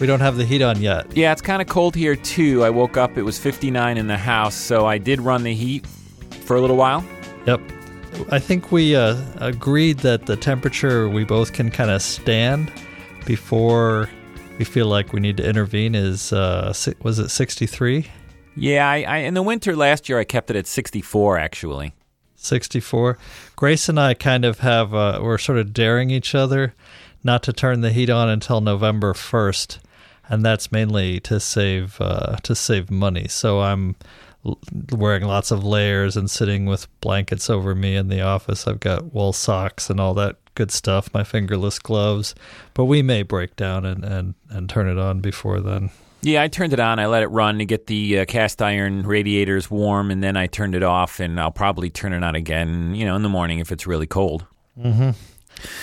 We don't have the heat on yet. Yeah, it's kind of cold here too. I woke up, it was 59 in the house, so I did run the heat for a little while. Yep. I think we uh, agreed that the temperature we both can kind of stand before we feel like we need to intervene is, uh, was it 63? Yeah, I, I in the winter last year I kept it at 64 actually. 64. Grace and I kind of have, uh, we're sort of daring each other not to turn the heat on until November 1st. And that's mainly to save, uh, to save money. So I'm l- wearing lots of layers and sitting with blankets over me in the office. I've got wool socks and all that good stuff, my fingerless gloves. But we may break down and, and, and turn it on before then. Yeah, I turned it on. I let it run to get the uh, cast iron radiators warm, and then I turned it off. And I'll probably turn it on again, you know, in the morning if it's really cold.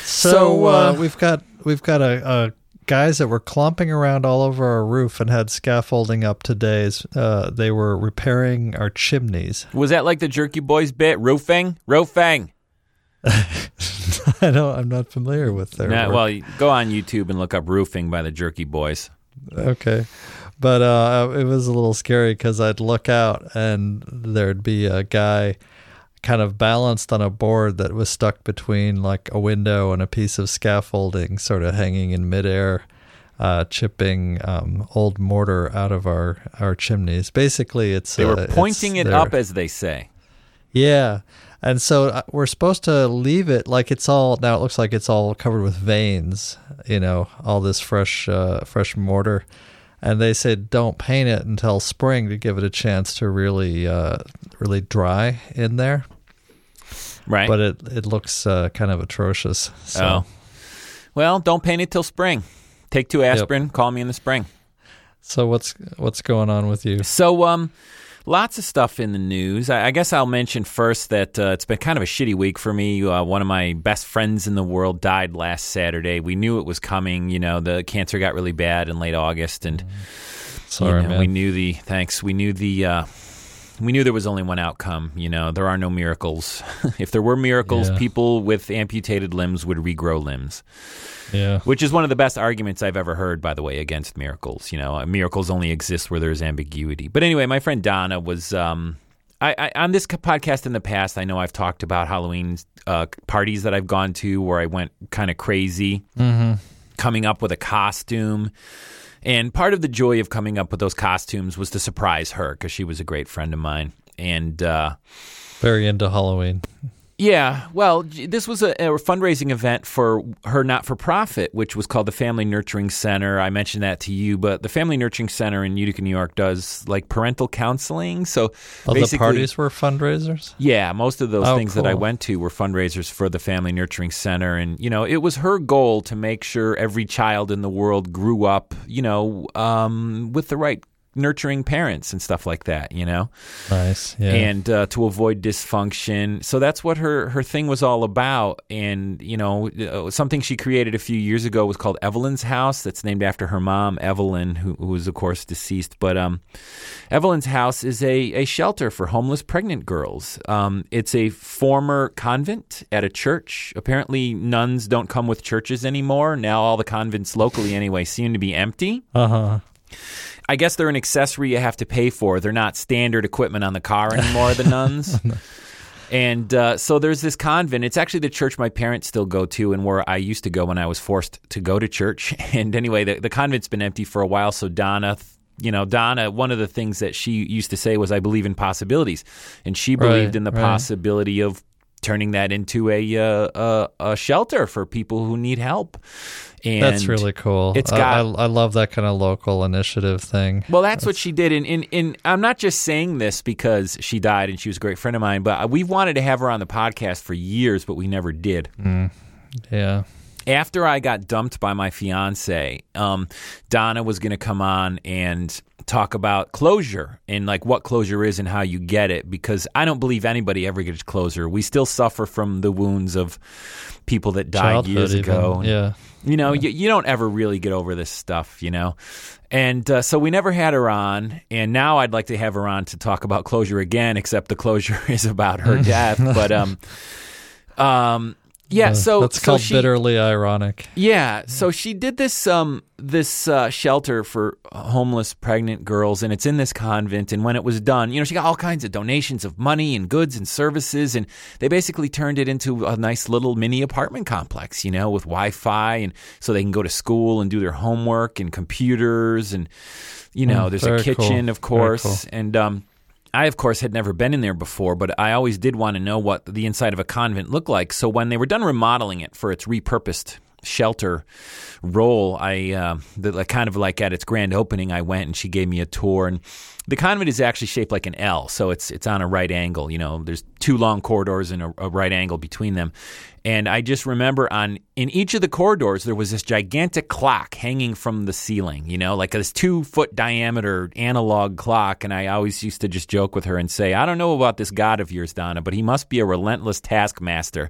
So, So, uh, uh, we've got we've got a, a guys that were clomping around all over our roof and had scaffolding up today. Uh, they were repairing our chimneys. Was that like the Jerky Boys bit? Roofing, roofing. I don't. I'm not familiar with their. Nah, work. well, go on YouTube and look up "roofing" by the Jerky Boys. okay, but uh, it was a little scary because I'd look out and there'd be a guy kind of balanced on a board that was stuck between like a window and a piece of scaffolding, sort of hanging in midair. Uh, chipping um, old mortar out of our, our chimneys. Basically, it's They uh, were pointing it up, as they say. Yeah. And so uh, we're supposed to leave it like it's all now it looks like it's all covered with veins, you know, all this fresh uh, fresh mortar. And they said don't paint it until spring to give it a chance to really uh, really dry in there. Right. But it it looks uh, kind of atrocious. So Oh. Well, don't paint it till spring. Take two aspirin. Call me in the spring. so what's what's going on with you? So, um, lots of stuff in the news. I, I guess I'll mention first that uh, it's been kind of a shitty week for me. Uh, one of my best friends in the world died last Saturday. We knew it was coming. You know, the cancer got really bad in late August, and Sorry, you know, man. we knew the thanks. We knew the. Uh, we knew there was only one outcome. You know, there are no miracles. if there were miracles, Yeah. people with amputated limbs would regrow limbs. yeah. Which is one of the best arguments I've ever heard, by the way, against miracles. You know, miracles only exist where there's ambiguity. But anyway, my friend Donna was. Um, I, I, on this podcast in the past, I know I've talked about Halloween uh, parties that I've gone to where I went kind of crazy, coming up with a costume. And part of the joy of coming up with those costumes was to surprise her because she was a great friend of mine. And uh, Very into Halloween. Yeah, well, this was a, a fundraising event for her not for profit, which was called the Family Nurturing Center. I mentioned that to you, but the Family Nurturing Center in Utica, New York, does like parental counseling. So Oh, the parties were fundraisers? yeah, most of those Oh, things that I went to were fundraisers for the Family Nurturing Center. And, you know, it was her goal to make sure every child in the world grew up, you know, um, with the right nurturing parents and stuff like that, you know? Nice. Yeah. and uh, to avoid dysfunction. So that's what her her thing was all about. And you know, uh, something she created a few years ago was called Evelyn's House. That's named after her mom, Evelyn, who, who was of course deceased. But um, Evelyn's House is a a shelter for homeless pregnant girls. Um, it's a former convent at a church. Apparently, nuns don't come with churches anymore. Now all the convents locally, anyway, seem to be empty. uh-huh. I guess they're an accessory you have to pay for. They're not standard equipment on the car anymore, the nuns. And uh, so there's this convent. It's actually the church my parents still go to and where I used to go when I was forced to go to church. And anyway, the, the convent's been empty for a while. So Donna, you know, Donna, one of the things that she used to say was, I believe in possibilities. And she believed Right, in the right. possibility of turning that into a, uh, a, a shelter for people who need help. And That's really cool. it's I- got- I, I love that kind of local initiative thing. Well, that's what she did, and, and and I'm not just saying this because she died and she was a great friend of mine, but we've wanted to have her on the podcast for years, but we never did. Yeah. after I got dumped by my fiance, um, Donna was going to come on and talk about closure and like what closure is and how you get it because I don't believe anybody ever gets closure. We still suffer from the wounds of people that died Childhood years even, ago. Yeah. You know, you, you don't ever really get over this stuff, you know? And uh, so we never had her on. And now I'd like to have her on to talk about closure again, except the closure is about her death. But, um, um, yeah, Uh, so that's so called she, bitterly ironic. yeah, so she did this um this uh, shelter for homeless pregnant girls, and it's in this convent. And when it was done, you know, she got all kinds of donations of money and goods and services, and they basically turned it into a nice little mini apartment complex, you know, with Wi-Fi, and so they can go to school and do their homework and computers, and you know, Mm, there's a very cool. kitchen, of course, cool. and um. I, of course, had never been in there before, but I always did want to know what the inside of a convent looked like. So when they were done remodeling it for its repurposed shelter role, I uh, the, kind of like at its grand opening, I went and she gave me a tour. And the convent is actually shaped like an L, so it's it's on a right angle. You know, there's two long corridors and a, a right angle between them. And I just remember on in each of the corridors there was this gigantic clock hanging from the ceiling. You know, like this two foot diameter analog clock. And I always used to just joke with her and say, I don't know about this God of yours, Donna, but he must be a relentless taskmaster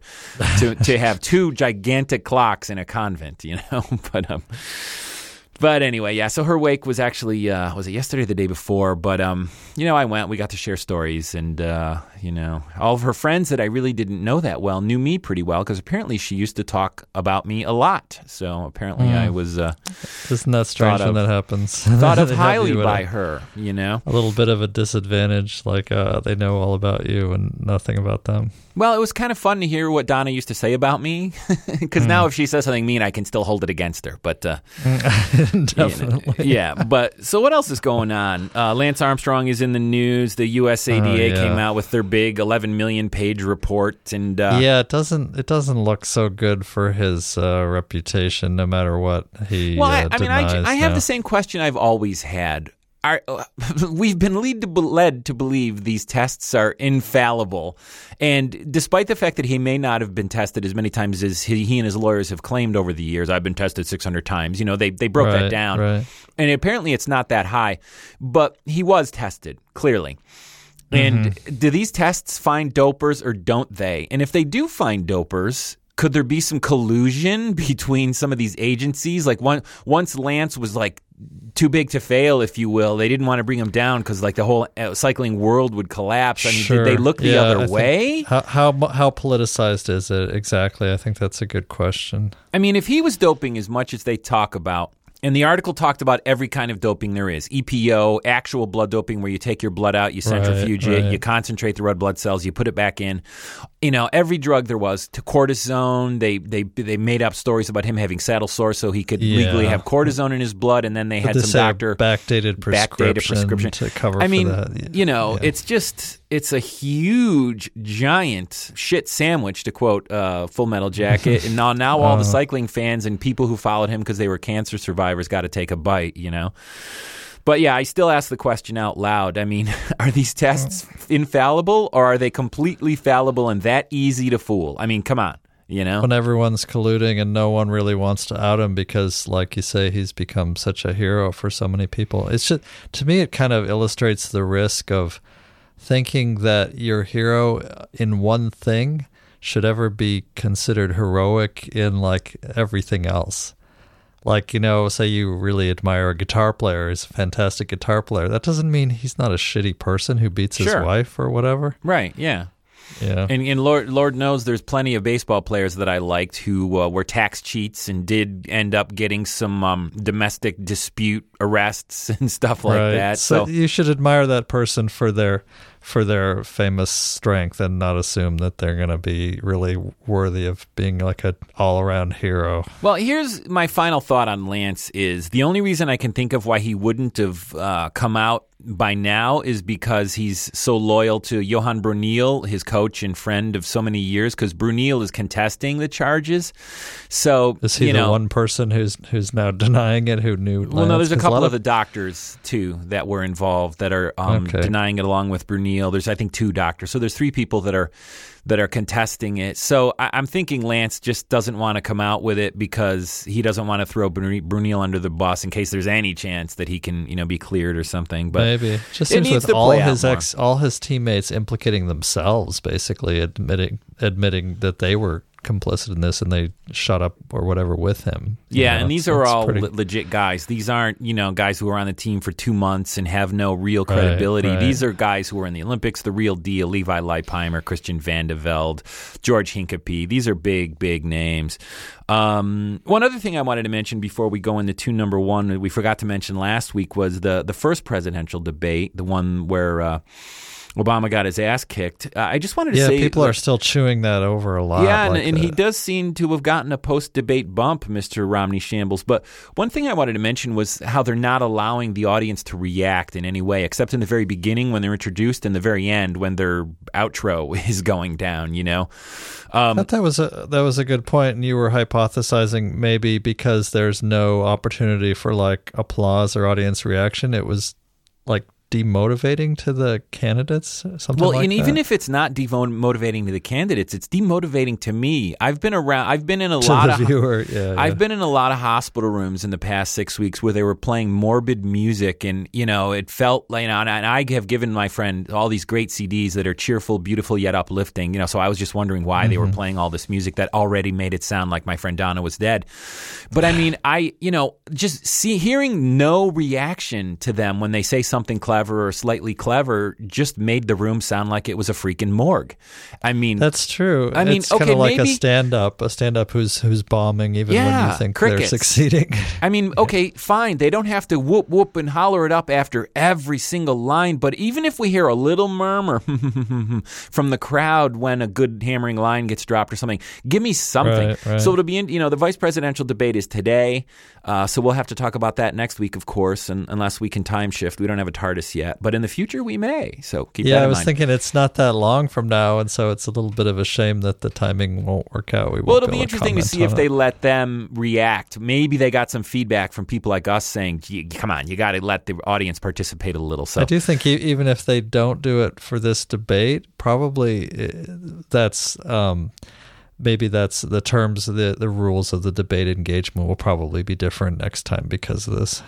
to to have two gigantic clocks in a convent. You know, but um. But anyway, yeah. So her wake was actually uh, was it yesterday or the day before? But um, you know, I went. We got to share stories, and uh, you know, all of her friends that I really didn't know that well knew me pretty well because apparently she used to talk about me a lot. So apparently, Mm. I was uh, Isn't that strange when of- that happens? thought of highly by a, her. You know. a little bit of a disadvantage, like uh, they know all about you and nothing about them. Well, it was kind of fun to hear what Donna used to say about me because now Hmm. if she says something mean, I can still hold it against her. But uh, you know, yeah. But so what else is going on? Uh, Lance Armstrong is in the news. The USADA Oh, yeah. came out with their big 11 million page report, and uh, yeah, it doesn't. It doesn't look so good for his uh, reputation, no matter what he. Well, I, uh, I mean, I, I have the same question I've always had. Are, we've been lead to, be- led to believe these tests are infallible. And despite the fact that he may not have been tested as many times as he, he and his lawyers have claimed over the years, I've been tested 600 times. You know, they, they broke that down. right. And apparently it's not that high. But he was tested, clearly. And Mm-hmm. do these tests find dopers or don't they? And if they do find dopers, could there be some collusion between some of these agencies? Like one, once Lance was like too big to fail, if you will, they didn't want to bring him down because like the whole uh, cycling world would collapse. I mean, Sure. did they look the Yeah, other I way? How, how how politicized is it exactly? I think that's a good question. I mean, if he was doping as much as they talk about, and the article talked about every kind of doping there is EPO, actual blood doping, where you take your blood out, you centrifuge it, right. you concentrate the red blood cells, you put it back in. You know, every drug there was to cortisone. They they they made up stories about him having saddle sore so he could legally have cortisone in his blood, and then they had some doctor backdated prescription, backdated prescription to cover I mean, that. you know, Yeah. it's just it's a huge, giant shit sandwich to quote uh, Full Metal Jacket. and now, now all the Uh-huh. cycling fans and people who followed him because they were cancer survivors got to take a bite. You know. But yeah, I still ask the question out loud. I mean, are these tests mm. infallible or are they completely fallible and that easy to fool? I mean, come on, you know? when everyone's colluding and no one really wants to out him because like you say he's become such a hero for so many people it's just to me it kind of illustrates the risk of thinking that your hero in one thing should ever be considered heroic in like everything else like you know say you really admire a guitar player he's a fantastic guitar player that doesn't mean he's not a shitty person who beats his Sure. wife or whatever Right, yeah. yeah And, and Lord, Lord knows there's plenty of baseball players that I liked who uh, were tax cheats and did end up getting some um, domestic dispute arrests and stuff like right. that. So, So, you should admire that person for their for their famous strength and not assume that they're going to be really worthy of being like a all around hero. well, here's my final thought on Lance: is the only reason I can think of why he wouldn't have uh, come out by now is because he's so loyal to Johan Bruyneel, his coach and friend of so many years. Because Bruyneel is contesting the charges, so Is he you the one person who's who's now denying it? Who knew? Well, no, there's a 'Cause couple of the doctors too that were involved that are um, Okay. denying it along with Bruyneel. There's I think two doctors. So there's three people that are that are contesting it. So I, am thinking Lance just doesn't want to come out with it because he doesn't want to throw Bruyneel under the bus in case there's any chance that he can, you know, be cleared or something. But maybe just seems with all his ex, all his teammates implicating themselves, basically admitting admitting that they were complicit in this and they shut up or whatever with him. Yeah, know, and these are all pretty... le- legit guys. These aren't, you know, guys who are on the team for two months and have no real credibility. Right, right. These are guys who are in the Olympics, the real deal. Levi Leipheimer, Christian Vande Velde, George Hincapie. These are big, big names. Um, one other thing I wanted to mention before we go into two number one, we forgot to mention last week was the the first presidential debate, the one where. Uh, Obama got his ass kicked. Uh, I just wanted to yeah, say, people are still chewing that over a lot. Yeah, and, like and he does seem to have gotten a post-debate bump, Mr. Romney Shambles. But one thing I wanted to mention was how they're not allowing the audience to react in any way, except in the very beginning when they're introduced, and the very end when their outro is going down. You know, um, I thought that was a that was a good point, and you were hypothesizing maybe because there's no opportunity for like applause or audience reaction, it was like demotivating to the candidates something well like and even if it's not demotivating to the candidates it's demotivating to me i've been around i've been in a to lot of viewer, yeah, i've yeah. been in a lot of hospital rooms in the past six weeks where they were playing morbid music and you know it felt like you know and i have given my friend all these great cds that are cheerful beautiful yet uplifting you know so i was just wondering why mm-hmm. they were mm-hmm. playing all this music that already made it sound like my friend donna was dead but i mean i you know just see hearing no reaction to them when they say something clever clever or slightly clever just made the room sound like it was a freaking morgue. I mean, that's true. I mean, it's okay, kind of like maybe, a stand-up, a stand-up who's who's bombing even yeah, when you think crickets. they're succeeding. I mean, okay, fine. They don't have to whoop whoop and holler it up after every single line, but even if we hear a little murmur from the crowd when a good hammering line gets dropped or something, give me something. Right, right. So it'll be, in, you know, the vice presidential debate is today. Uh, so we'll have to talk about that next week, of course, and unless we can time shift. We don't have a TARDIS yet, but in the future we may. So keep yeah, I was mind. thinking it's not that long from now, and so it's a little bit of a shame that the timing won't work out. We well, it'll be, be interesting to see if it. they let them react. Maybe they got some feedback from people like us saying, "Come on, you got to let the audience participate a little." So I do think even if they don't do it for this debate, probably eh, that's. Um, maybe that's the terms the the rules of the debate engagement will probably be different next time because of this.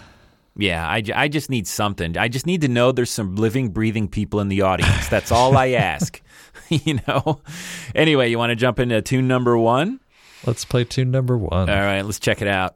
Yeah, I, I just need something. I just need to know there's some living, breathing people in the audience. That's all I ask. you know? Anyway, you want to jump into tune number one? Let's play tune number one. All right, let's check it out.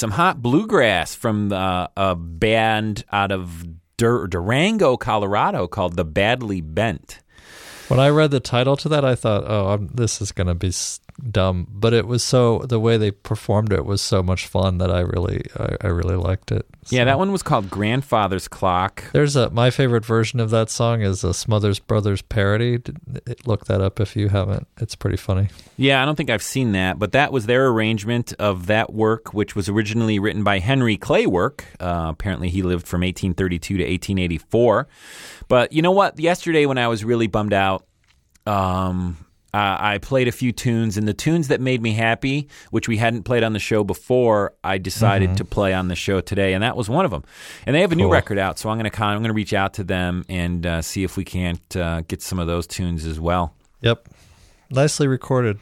Some hot bluegrass from uh, a band out of Dur- Durango, Colorado, called the Badly Bent. When I read the title to that, I thought, "Oh, I'm, this is going to be dumb," but it was so the way they performed it was so much fun that I really, I, I really liked it. Yeah, that one was called Grandfather's Clock. There's a my favorite version of that song is a Smothers Brothers parody. Look that up if you haven't. It's pretty funny. Yeah, I don't think I've seen that, but that was their arrangement of that work, which was originally written by Henry Clay Work. Uh, apparently, he lived from 1832 to 1884. But you know what? Yesterday, when I was really bummed out, um, uh, I played a few tunes, and the tunes that made me happy, which we hadn't played on the show before, I decided to play on the show today, and that was one of them. And they have a new record out, so I'm going to con- I'm going to reach out to them and uh, see if we can't uh, get some of those tunes as well. Yep, nicely recorded.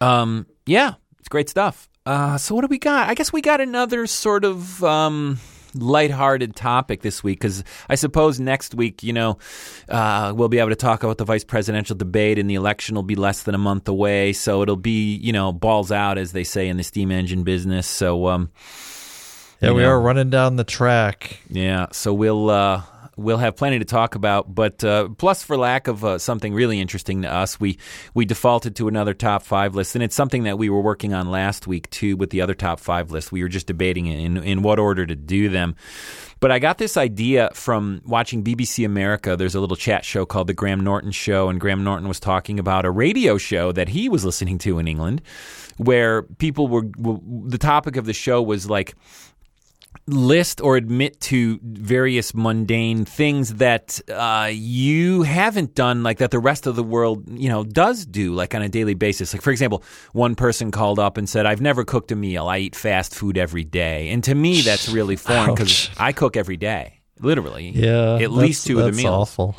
Um, yeah, it's great stuff. Uh, so what do we got? I guess we got another sort of um, lighthearted topic this week because I suppose next week, you know, uh, we'll be able to talk about the vice presidential debate and the election will be less than a month away. So it'll be, you know, balls out, as they say in the steam engine business. So, um, Yeah, we know. are running down the track. Yeah, so we'll uh, we'll have plenty to talk about. But uh, plus, for lack of uh, something really interesting to us, we we defaulted to another top five list, and it's something that we were working on last week too with the other top five list. We were just debating in in what order to do them. But I got this idea from watching BBC America. There's a little chat show called The Graham Norton Show, and Graham Norton was talking about a radio show that he was listening to in England, where people were, the topic of the show was like list or admit to various mundane things that uh, you haven't done, like that the rest of the world, you know, does do, like on a daily basis. Like, for example, one person called up and said, I've never cooked a meal. I eat fast food every day. And to me, that's really foreign because I cook every day, literally. Yeah, At least two of the meals. Awful.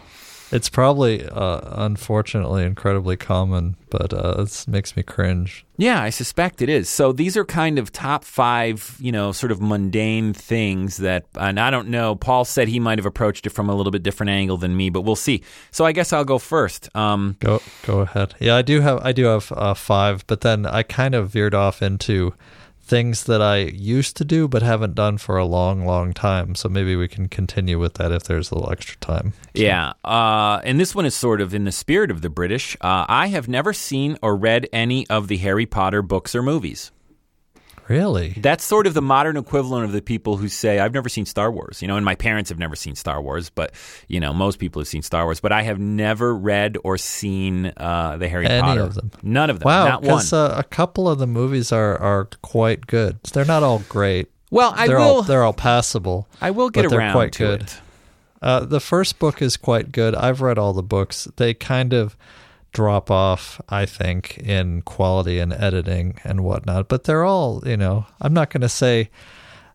It's probably, uh, unfortunately, incredibly common, but uh, it makes me cringe. Yeah, I suspect it is. So these are kind of top five, you know, sort of mundane things that, and I don't know. Paul said he might have approached it from a little bit different angle than me, but we'll see. So I guess I'll go first. Um, Go go ahead. Yeah, I do have I do have uh, five, but then I kind of veered off into things that I used to do but haven't done for a long, long time. So maybe we can continue with that if there's a little extra time. yeah, uh, and this one is sort of in the spirit of the British. Uh, I have never seen or read any of the Harry Potter books or movies. Really? That's sort of the modern equivalent of the people who say, I've never seen Star Wars. You know, and my parents have never seen Star Wars, but, you know, most people have seen Star Wars. But I have never read or seen uh, the Harry Any Potter. of them? None of them. Wow, not one. because uh, a couple of the movies are, are quite good. They're not all great. well, I they're will. all they're all passable. I will get but they're around quite to good. it. Uh, the first book is quite good. I've read all the books. They kind of drop off, I think, in quality and editing and whatnot. But they're all, you know, I'm not going to say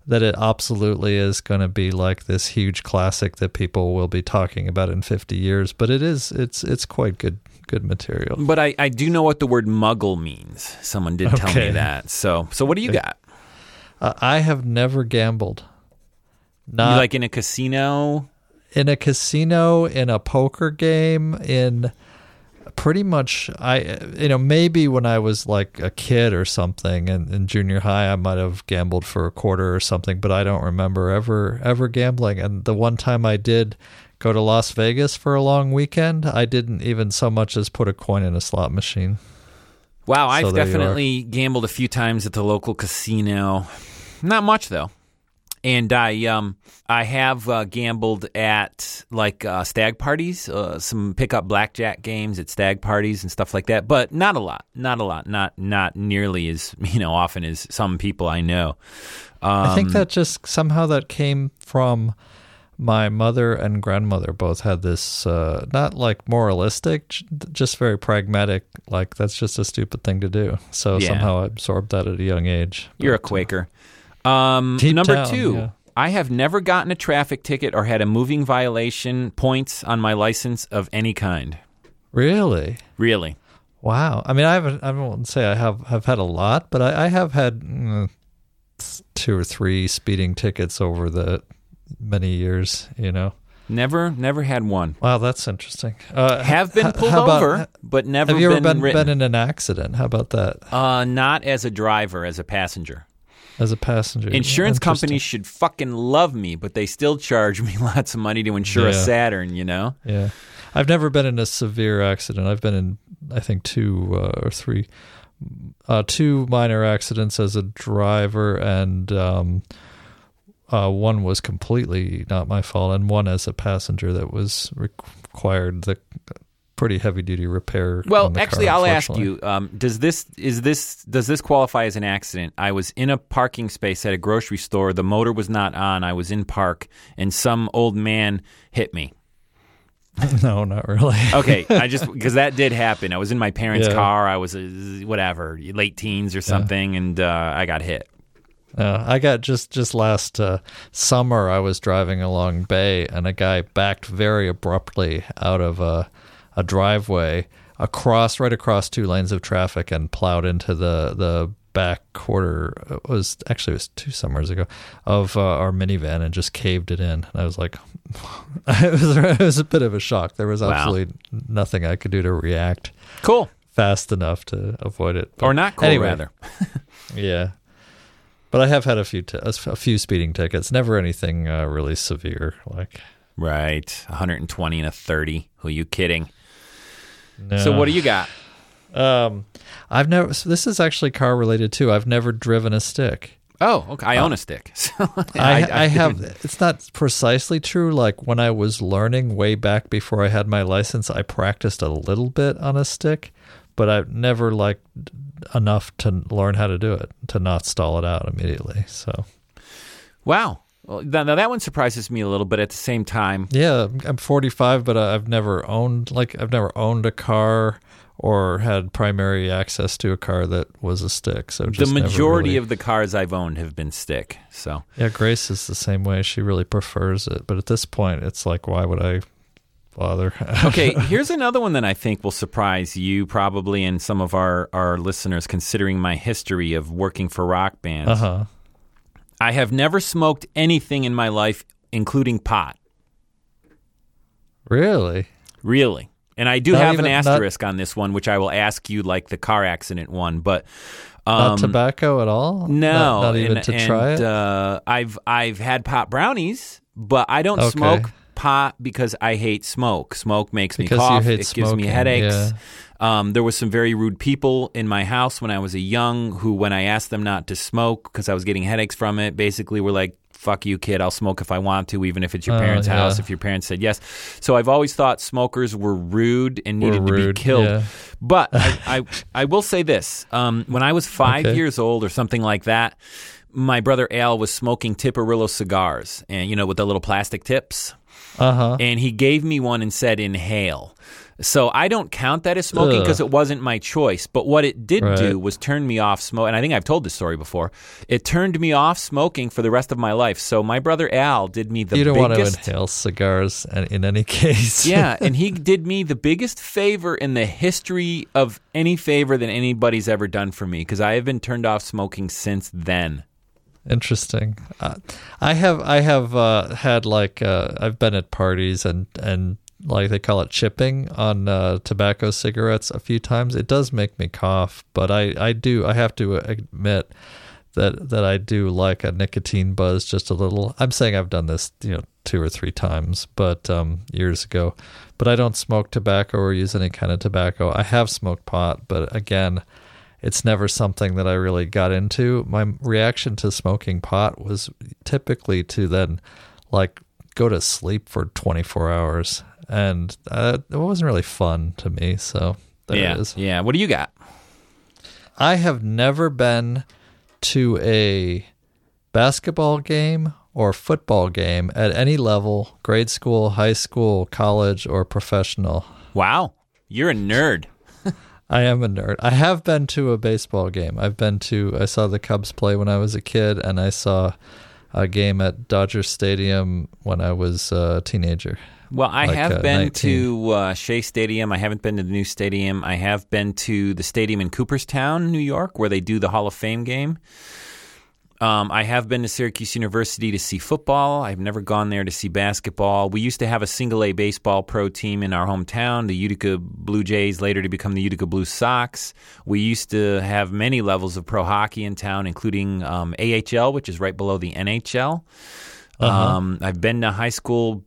that it absolutely is going to be like this huge classic that people will be talking about in 50 years. But it is. It's it's quite good good material. But I, I do know what the word muggle means. Someone did tell me that. So so what do you got? Uh, I have never gambled. you Not like in a casino? in a casino, in a poker game, in pretty much I you know maybe when I was like a kid or something in, in junior high I might have gambled for a quarter or something, but I don't remember ever ever gambling. And the one time I did go to Las Vegas for a long weekend, I didn't even so much as put a coin in a slot machine. Wow, I've So there you are. definitely gambled a few times at the local casino. Not much though. And I um I have uh, gambled at like uh, stag parties, uh, some pickup blackjack games at stag parties and stuff like that, but not a lot, not a lot, not not nearly as you know often as some people I know. Um, I think that just somehow that came from my mother and grandmother both had this uh, not like moralistic, just very pragmatic. Like that's just a stupid thing to do. So Yeah. somehow I absorbed that at a young age. You're a But, uh, Quaker. Um, Deep number down, two, yeah. I have never gotten a traffic ticket or had a moving violation points on my license of any kind. Really? Really. Wow. I mean, I haven't. I won't say I have have had a lot, but I, I have had mm, two or three speeding tickets over the many years. You know. Never, never had one. Wow, that's interesting. Uh, Have been pulled about- over, but never Have you ever been, been, been in an accident? How about that? uh, not as a driver, as a passenger. As a passenger. Insurance companies should fucking love me, but they still charge me lots of money to insure a Saturn. You know? Yeah, I've never been in a severe accident. I've been in, I think, two uh, or three, uh, two minor accidents as a driver, and um, uh, one was completely not my fault, and one as a passenger that was required the pretty heavy duty repair. Well, actually, car, I'll ask you: um, Does this is this does this qualify as an accident? I was in a parking space at a grocery store. The motor was not on. I was in park, and some old man hit me. no, not really. Okay, I just because that did happen. I was in my parents' Yeah. car. I was uh, whatever, late teens or something, and uh, I got hit. Uh, I got just just last uh, summer. I was driving along Bay, and a guy backed very abruptly out of a a driveway across right across two lanes of traffic and plowed into the the back quarter. It was actually it was two summers ago of uh, our minivan and just caved it in. And I was like, it was it was a bit of a shock. There was Wow. absolutely nothing I could do to react Cool fast enough to avoid it. or not cool, anyway, rather. yeah. But I have had a few t- a few speeding tickets. Never anything uh, really severe. Like Right, 120 and a 30. Who are you kidding? No. So what do you got? Um, I've never. So this is actually car related too. I've never driven a stick. Oh, okay. I own a stick. So I, I, have. didn't- It's not precisely true. Like when I was learning way back before I had my license, I practiced a little bit on a stick, but I've never like enough to learn how to do it to not stall it out immediately. So Wow. Well, now that one surprises me a little, but at the same time, Yeah, I'm 45, but I've never owned like I've never owned a car or had primary access to a car that was a stick. So the majority really- of the cars I've owned have been stick. So yeah, Grace is the same way. She really prefers it, but at this point, it's like, why would I bother? okay, here's another one that I think will surprise you probably and some of our, our listeners considering my history of working for rock bands. uh huh. I have never smoked anything in my life, including pot. Really? Really. And I do Not have even- an not- asterisk on this one, which I will ask you like the car accident one. But um, Not tobacco at all? No, not, not even and, to try it. Uh, I've I've had pot brownies, but I don't Okay. smoke pot because I hate smoke. Smoke makes Because me cough. it gives me headaches. yeah. Um, there was some very rude people in my house when I was a young who, when I asked them not to smoke because I was getting headaches from it, basically were like, "Fuck you, kid! I'll smoke if I want to, even if it's your Oh, parents' yeah. house. If your parents said yes." So I've always thought smokers were rude and needed to be killed. yeah. But I, I, I will say this: um, when I was five Okay. years old or something like that, my brother Al was smoking Tiparillo cigars, and you know, with the little plastic tips. Uh huh. And he gave me one and said, "Inhale." So I don't count that as smoking because it wasn't my choice. But what it did Right. do was turn me off smoke. And I think I've told this story before. It turned me off smoking for the rest of my life. So my brother Al did me the You don't biggest. want to inhale cigars in any case. yeah, and he did me the biggest favor in the history of any favor that anybody's ever done for me because I have been turned off smoking since then. Interesting. Uh, I have I have uh, had like uh, I've been at parties and and like they call it chipping on uh, tobacco cigarettes a few times. It does make me cough, but I I do I have to admit that that I do like a nicotine buzz just a little. I'm saying I've done this you know two or three times, but um, years ago. But I don't smoke tobacco or use any kind of tobacco. I have smoked pot, but again it's never something that I really got into. My reaction to smoking pot was typically to then like go to sleep for 24 hours, and uh, it wasn't really fun to me. So there yeah, it is. yeah. What do you got? I have never been to a basketball game or football game at any level grade school, high school, college, or professional. Wow, you're a nerd. I am a nerd. I have been to a baseball game. I've been to, I saw the Cubs play when I was a kid, and I saw a game at Dodger Stadium when I was a teenager. Well, I Like, have uh, been 19. to uh, Shea Stadium. I haven't been to the new stadium. I have been to the stadium in Cooperstown, New York, where they do the Hall of Fame game. Um, I have been to Syracuse University to see football. I've never gone there to see basketball. We used to have a single A baseball pro team in our hometown, the Utica Blue Jays, later to become the Utica Blue Sox. We used to have many levels of pro hockey in town, including um, AHL, which is right below the NHL. Um, I've been to high school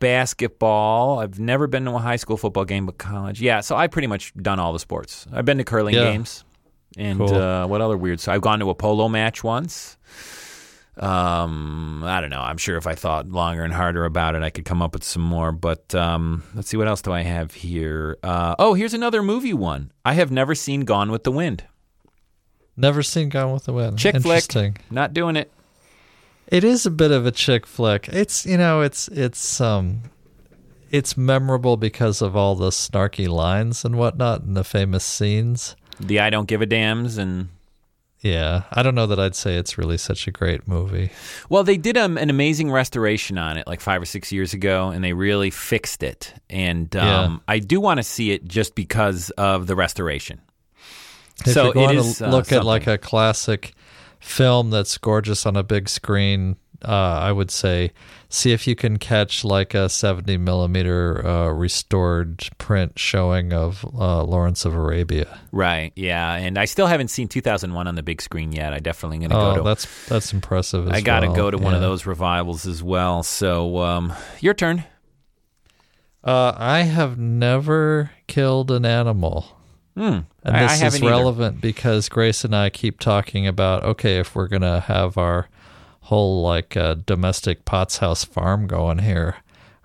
basketball. I've never been to a high school football game, but college. Yeah, so I've pretty much done all the sports. I've been to curling Yeah. games. And Cool. uh, what other weird? So I've gone to a polo match once. Um, I don't know. I'm sure if I thought longer and harder about it, I could come up with some more. But um, let's see, what else do I have here? Uh, oh, here's another movie one. I have never seen Gone with the Wind. Never seen Gone with the Wind. Chick flick. Not doing it. It is a bit of a chick flick. It's you know, it's it's um it's memorable because of all the snarky lines and whatnot and the famous scenes. The I don't give a damns and Yeah. I don't know that I'd say it's really such a great movie. Well, they did um, an amazing restoration on it like five or six years ago, and they really fixed it. And um, Yeah. I do want to see it just because of the restoration. If so you're going it is to uh, look at like a classic film that's gorgeous on a big screen, uh, I would say see if you can catch like a 70 millimeter uh, restored print showing of uh, Lawrence of Arabia. right, yeah. And I still haven't seen 2001 on the big screen yet. I definitely going to Oh, go to. that's that's impressive. As I got to well. go to one of those revivals as well. So um, your turn. Uh, I have never killed an animal. Hmm. And this is haven't either. relevant because Grace and I keep talking about okay, if we're gonna have our whole like uh, domestic Potts House farm going here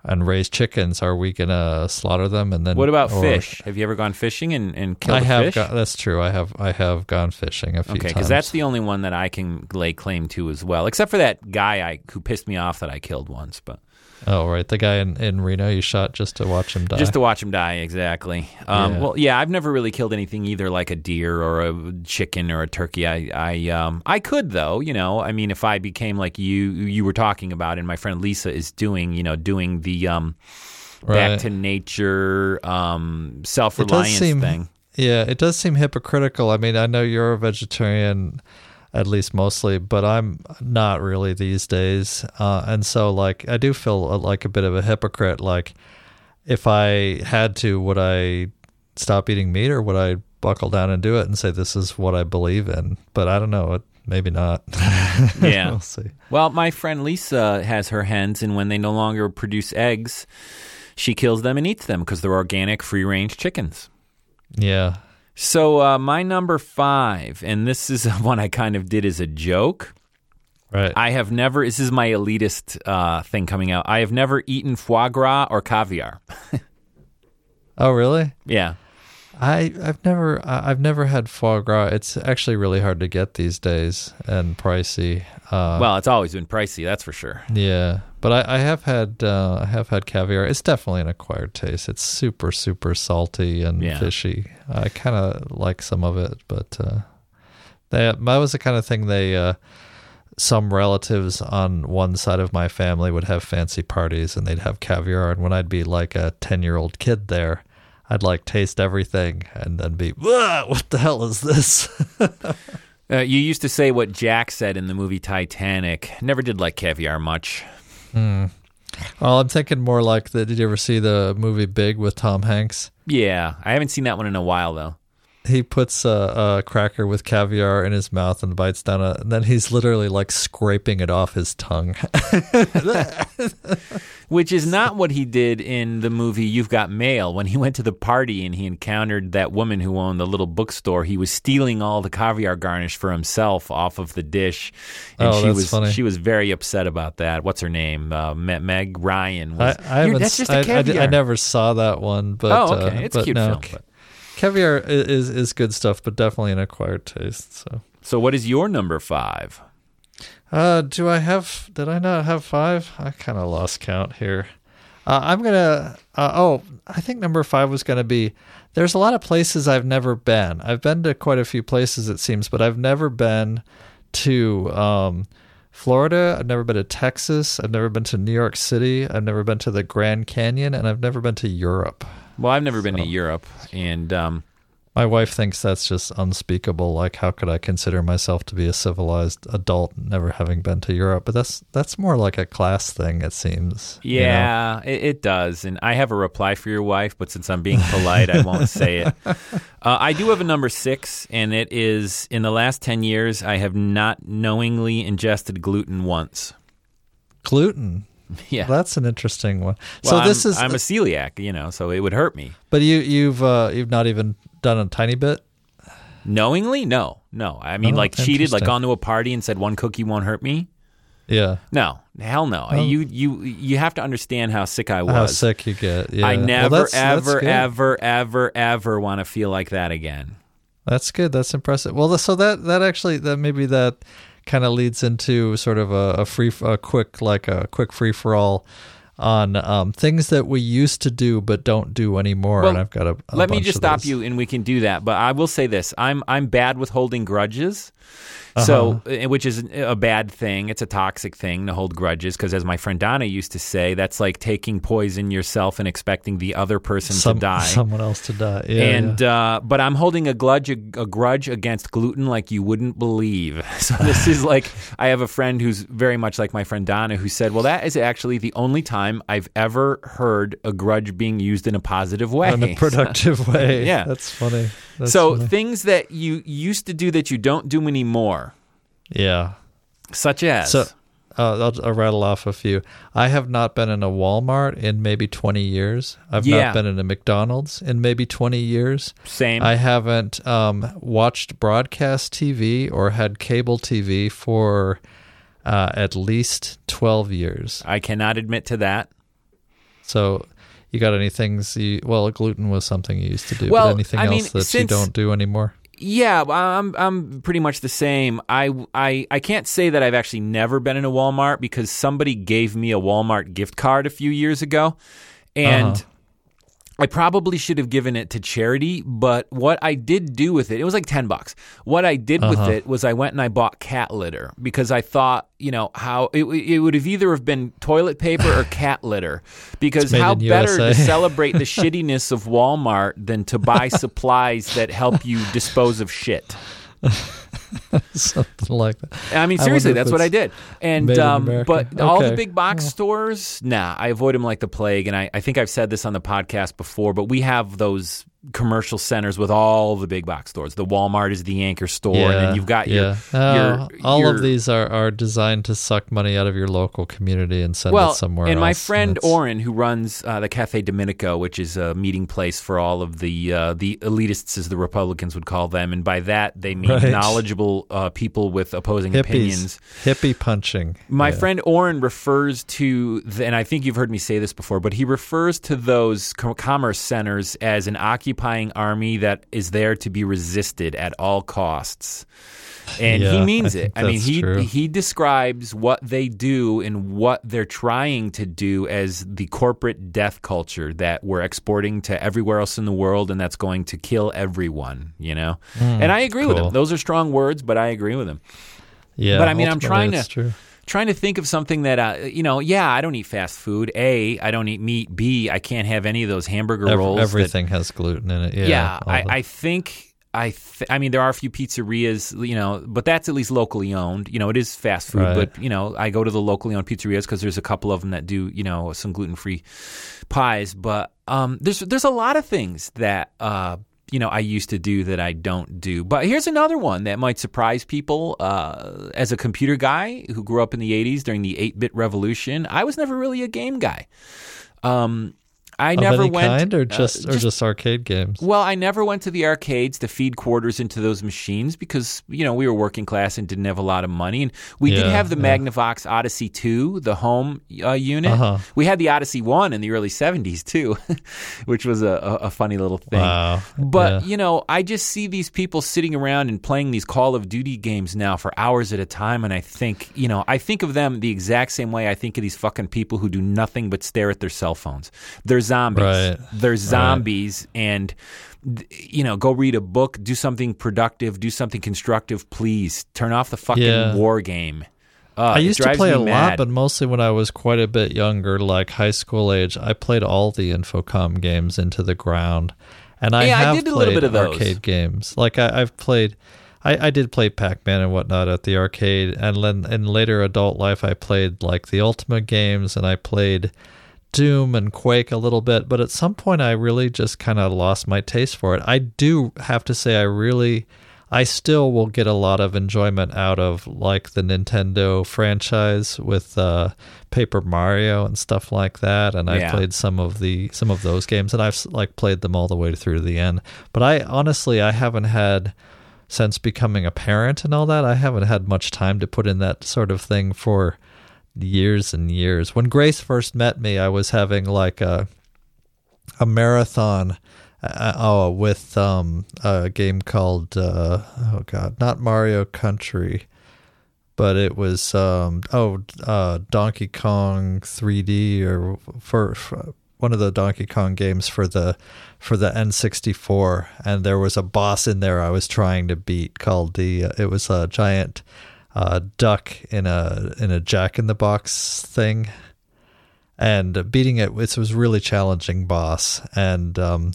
and raise chickens, are we gonna slaughter them and then? What about or- fish? Have you ever gone fishing and, and killed I have. fish? That's true. I have. I have gone fishing a few Okay, times. because that's the only one that I can lay claim to as well, except for that guy I who pissed me off that I killed once. But oh right, the guy in, in Reno you shot just to watch him die. Just to watch him die, exactly. Um, Yeah. Well, yeah, I've never really killed anything either, like a deer or a chicken or a turkey. I, I, um, I could though. You know, I mean, if I became like you, you were talking about, and my friend Lisa is doing, you know, doing the um, Right. back to nature, um, self reliance thing. Yeah, it does seem hypocritical. I mean, I know you're a vegetarian, at least mostly, but I'm not really these days. Uh, and so, like, I do feel uh, like a bit of a hypocrite. Like, if I had to, would I stop eating meat or would I buckle down and do it and say, this is what I believe in? But I don't know. It, maybe not. Yeah. we'll see. Well, my friend Lisa has her hens, and when they no longer produce eggs, she kills them and eats them because they're organic, free range chickens. Yeah. So uh, my number five, and this is one I kind of did as a joke. Right. I have never. This is my elitist uh, thing coming out. I have never eaten foie gras or caviar. oh, really? yeah, I I've never I've never had foie gras. It's actually really hard to get these days and pricey. Uh, well, it's always been pricey, that's for sure. yeah, but I, I have had uh, I have had caviar. It's definitely an acquired taste. It's super super salty and Yeah. fishy. I kind of like some of it, but uh, that that was the kind of thing they. Uh, some relatives on one side of my family would have fancy parties and they'd have caviar and when I'd be like a 10 year old kid there I'd like taste everything and then be "Whoa, what the hell is this Uh, you used to say what Jack said in the movie Titanic. Never did like caviar much. Hmm. well I'm thinking more like the did you ever see the movie Big with Tom Hanks Yeah, I haven't seen that one in a while though. He puts a, a cracker with caviar in his mouth and bites down it and then he's literally like scraping it off his tongue Which is not what he did in the movie You've Got Mail. When he went to the party and he encountered that woman who owned the little bookstore, he was stealing all the caviar garnish for himself off of the dish. And Oh, she that's was funny. she was very upset about that. What's her name? Uh, Meg Ryan. I, Was, I "You're- that's just I, a I. I never saw that one but Oh, okay. uh, It's a cute no, film, but- caviar i- is is good stuff but definitely an acquired taste so So what is your number five? Uh, do I have? Did I not have five? I kind of lost count here. Uh, I'm gonna. Uh, oh, I think number five was gonna be. There's a lot of places I've never been. I've been to quite a few places, it seems, but I've never been to um, Florida. I've never been to Texas. I've never been to New York City. I've never been to the Grand Canyon, and I've never been to Europe. Well, I've never been to Europe, and um, My wife thinks that's just unspeakable. Like, how could I consider myself to be a civilized adult, never having been to Europe? But that's that's more like a class thing, it seems. you know? Yeah, it, it does. And I have a reply for your wife, but since I'm being polite, I won't say it. Uh, I do have a number six, and it is in the last 10 years, I have not knowingly ingested gluten once. gluten. Yeah. That's an interesting one. Well, so this I'm, is, I'm a celiac, you know, so it would hurt me. but you you've uh, you've not even done a tiny bit. Knowingly? No, no. I mean, Oh, like cheated, like gone to a party and said one cookie won't hurt me. Yeah, No, hell no. Oh. You you you have to understand how sick I was. how sick you get. Yeah, I never, that's- that's ever, good. ever, ever, ever want to feel like that again. That's good. That's impressive. Well, so that that actually that maybe that kind of leads into sort of a, a free, a quick like a quick free for all on um, things that we used to do but don't do anymore. Well, and I've got a. a Let me just stop those. you, and we can do that. But I will say this: I'm I'm bad with holding grudges. So, Uh-huh. uh, which is a bad thing. It's a toxic thing to hold grudges because, as my friend Donna used to say, that's like taking poison yourself and expecting the other person Some, to die. someone else to die. Yeah, and yeah. Uh, but I'm holding a grudge a, a grudge against gluten like you wouldn't believe. So this is like I have a friend who's very much like my friend Donna who said, "Well, that is actually the only time I've ever heard a grudge being used in a positive way, in a productive way. Yeah. that's funny. That's so funny. things that you used to do that you don't do anymore, yeah. such as So uh, I'll, I'll rattle off a few. I have not been in a Walmart in maybe 20 years. I've Yeah. not been in a McDonald's in maybe 20 years. same. I haven't um, watched broadcast TV or had cable TV for uh, at least 12 years. I cannot admit to that. So, you got any things you, well, gluten was something you used to do, Well, but anything I mean, else that you since- don't do anymore? Yeah, I'm I'm pretty much the same. I, I I can't say that I've actually never been in a Walmart because somebody gave me a Walmart gift card a few years ago, and Uh-huh. I probably should have given it to charity. But what I did do with it, it was like ten bucks. What I did with Uh-huh. it was I went and I bought cat litter because I thought, you know, how it, it would have either have been toilet paper or cat litter because how better to celebrate the shittiness of Walmart than to buy supplies that help you dispose of shit. something like that. I mean, seriously, if that's what I did. And um, but all the big box stores, nah, I avoid them like the plague. And I, I think I've said this on the podcast before, but we have those commercial centers with all the big box stores. The Walmart is the anchor store, and then you've got your, yeah. your Uh, all your- of these are, are designed to suck money out of your local community and send well, it somewhere else. and my friend That's- Oren, who runs uh, the Cafe Domenico, which is a meeting place for all of the uh, the elitists, as the Republicans would call them, and by that they mean Right. knowledgeable uh, people with opposing hippies, opinions. hippie punching. My Yeah. friend Oren refers to, the, and I think you've heard me say this before, but he refers to those co- commerce centers as an occupying army that is there to be resisted at all costs. And he means it. think I mean, he true. he describes what they do and what they're trying to do as the corporate death culture that we're exporting to everywhere else in the world, and that's going to kill everyone. You know, and I agree with Hmm, him. Those are strong words, but I agree with him Yeah, but I mean, I'm trying to True. Trying to think of something that uh, you know. Yeah, I don't eat fast food. A, I don't eat meat. B, I can't have any of those hamburger Ev- rolls. that- everything has gluten in it. Yeah, yeah, I, the- I think. I th- I mean, there are a few pizzerias, you know, but that's at least locally owned. You know, it is fast food, Right. but you know, I go to the locally owned pizzerias because there's a couple of them that do, you know, some gluten free pies. But um, there's there's a lot of things that uh, you know I used to do that I don't do. But here's another one that might surprise people. Uh, as a computer guy who grew up in the '80s during the 8-bit revolution, I was never really a game guy. Um, I of never went kind, or uh, just or just arcade games. well, I never went to the arcades to feed quarters into those machines because you know we were working class and didn't have a lot of money, and we did have the yeah. Magnavox Odyssey two, the home uh, unit. Uh-huh. We had the Odyssey one in the early '70s too, which was a, a, funny little thing. Wow. But Yeah. you know, I just see these people sitting around and playing these Call of Duty games now for hours at a time, and I think, you know, I think of them the exact same way I think of these fucking people who do nothing but stare at their cell phones. They're zombies. Right. They're zombies, and you know, go read a book, do something productive, do something constructive, please. Turn off the fucking Yeah. war game. Uh, I used to play a lot, but mostly when I was quite a bit younger, like high school age. I played all the Infocom games into the ground, And I Yeah, I have did a little bit of those. arcade games. Like I, I've played, I, I did play Pac Man and whatnot at the arcade, and then in later adult life, I played like the Ultima games, and I played Doom and Quake a little bit. But at some point, I really just kind of lost my taste for it. I do have to say, I really. I still will get a lot of enjoyment out of like the Nintendo franchise with uh, Paper Mario and stuff like that, and I've Yeah. played some of the some of those games, and I've like played them all the way through to the end. But I honestly, I haven't had since becoming a parent and all that. I haven't had much time to put in that sort of thing for years and years. When Grace first met me, I was having like a a marathon uh, oh with um a game called uh oh god not mario country but it was um oh uh donkey kong 3d or for, for one of the donkey kong games for the for the n64 and there was a boss in there i was trying to beat called the uh, it was a giant uh duck in a in a jack in the box thing. And beating it it was really challenging boss. And um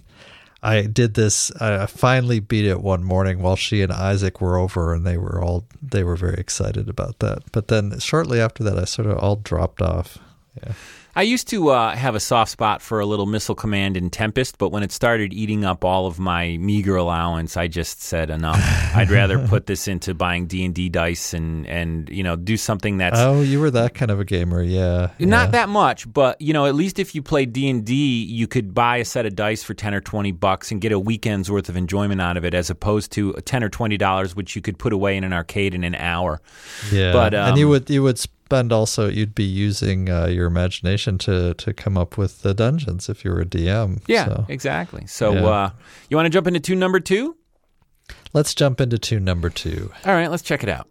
I did this I finally beat it one morning while she and Isaac were over and they were all they were very excited about that. But then shortly after that I sort of all dropped off. Yeah I used to uh, have a soft spot for a little Missile Command in Tempest, but when it started eating up all of my meager allowance, I just said enough. I'd rather put this into buying D and D dice and and you know do something that's oh you were that kind of a gamer yeah Not yeah. that much, but you know, at least if you played D and D, you could buy a set of dice for ten or twenty bucks and get a weekend's worth of enjoyment out of it, as opposed to ten or twenty dollars, which you could put away in an arcade in an hour. yeah but, and you um, would you would spend also you'd be using uh, your imagination to to come up with the dungeons if you were a DM Yeah, so. exactly. So, Yeah. uh, you want to jump into tune number two? let's jump into tune number two All right, let's check it out.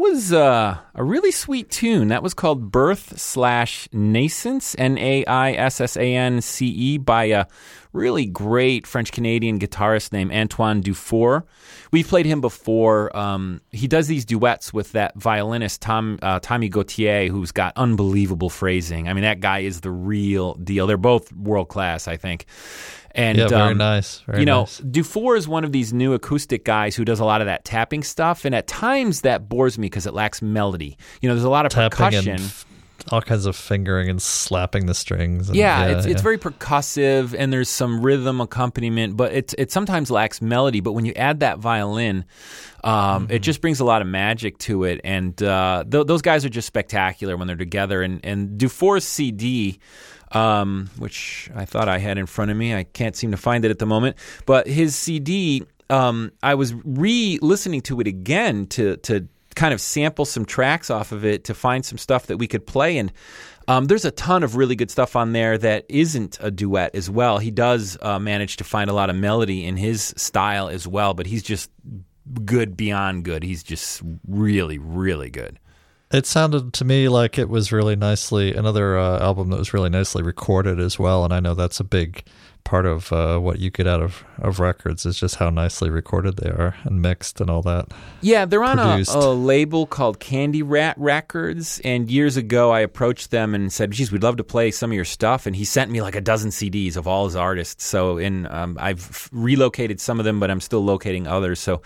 Was uh, a really sweet tune. That was called Birth slash Naissance, N A I S S A N C E, by a really great French Canadian guitarist named Antoine Dufour. We've played him before. Um, he does these duets with that violinist Tom uh, Tommy Gauthier, who's got unbelievable phrasing. I mean, that guy is the real deal. They're both world class, I think. And yeah, very um, nice. Very you know, nice. Dufour is one of these new acoustic guys who does a lot of that tapping stuff, and at times that bores me because it lacks melody. You know, there's a lot of tapping percussion. and all kinds of fingering and slapping the strings. And, yeah, it's it's yeah. very percussive, and there's some rhythm accompaniment, but it it sometimes lacks melody. But when you add that violin, um, Mm-hmm. it just brings a lot of magic to it, and uh, th- those guys are just spectacular when they're together. And and Dufour's CD. Um, which I thought I had in front of me. I can't seem to find it at the moment. But his CD, um, I was re-listening to it again to to kind of sample some tracks off of it to find some stuff that we could play. And um, there's a ton of really good stuff on there that isn't a duet as well. He does uh, manage to find a lot of melody in his style as well, but he's just good beyond good. He's just really, really good. It sounded to me like it was really nicely another uh, album that was really nicely recorded as well, and I know that's a big part of uh, what you get out of, of records is just how nicely recorded they are and mixed and all that. Yeah, they're on a, a label called Candy Rat Records. And years ago, I approached them and said, "Geez, we'd love to play some of your stuff." And he sent me like a dozen CDs of all his artists. So, in um, I've relocated some of them, but I'm still locating others. So,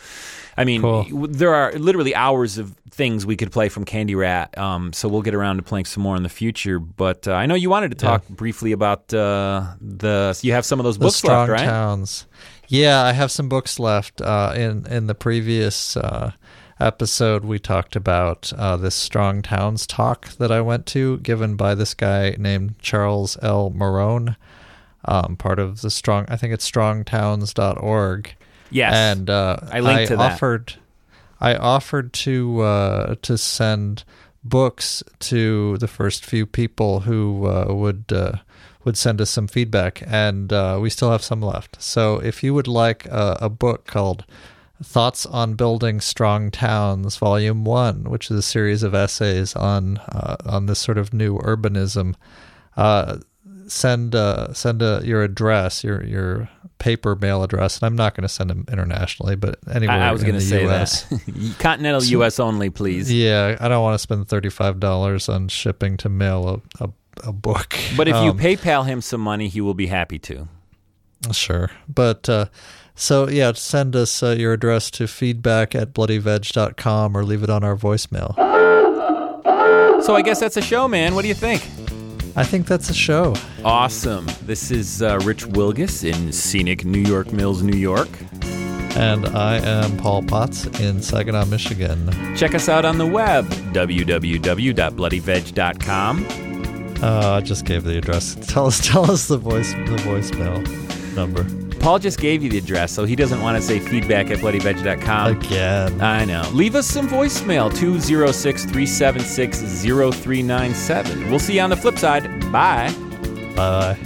I mean, Cool. there are literally hours of things we could play from Candy Rat. Um, so we'll get around to playing some more in the future. But uh, I know you wanted to talk briefly about uh, the. You have some of those books strong left, right? towns. Yeah, I have some books left. Uh, in in the previous uh, episode, we talked about uh, this strong towns talk that I went to, given by this guy named Charles L. Marohn. Um, part of the strong, I think it's strongtowns.org. Yes. and uh, I linked to that. offered I offered to uh, to send books to the first few people who uh, would uh, would send us some feedback, and uh, we still have some left. So if you would like a, a book called Thoughts on Building Strong Towns, Volume One, which is a series of essays on uh, on this sort of new urbanism. Uh, send uh, send uh your address, your your paper mail address, and I'm not going to send them internationally, but anywhere I, I was in going to the say U.S. that. Continental U.S. only, please. Yeah, I don't want to spend thirty five dollars on shipping to mail a, a, a book. But if you Um, PayPal him some money, he will be happy to. Sure. But uh, so, yeah, send us uh, your address to feedback at bloodyveg.com or leave it on our voicemail. So I guess that's a show, man. What do you think? I think that's a show. Awesome. This is uh, Rich Wilgus in scenic New York Mills, New York. And I am Paul Potts in Saginaw, Michigan. Check us out on the web, www.bloodyveg.com. Uh, I just gave the address. Tell us, tell us the voice, the voicemail number Paul just gave you the address, so he doesn't want to say feedback at bloodyveg.com. again. I know. Leave us some voicemail, 206 376 0397. We'll see you on the flip side. Bye. Bye.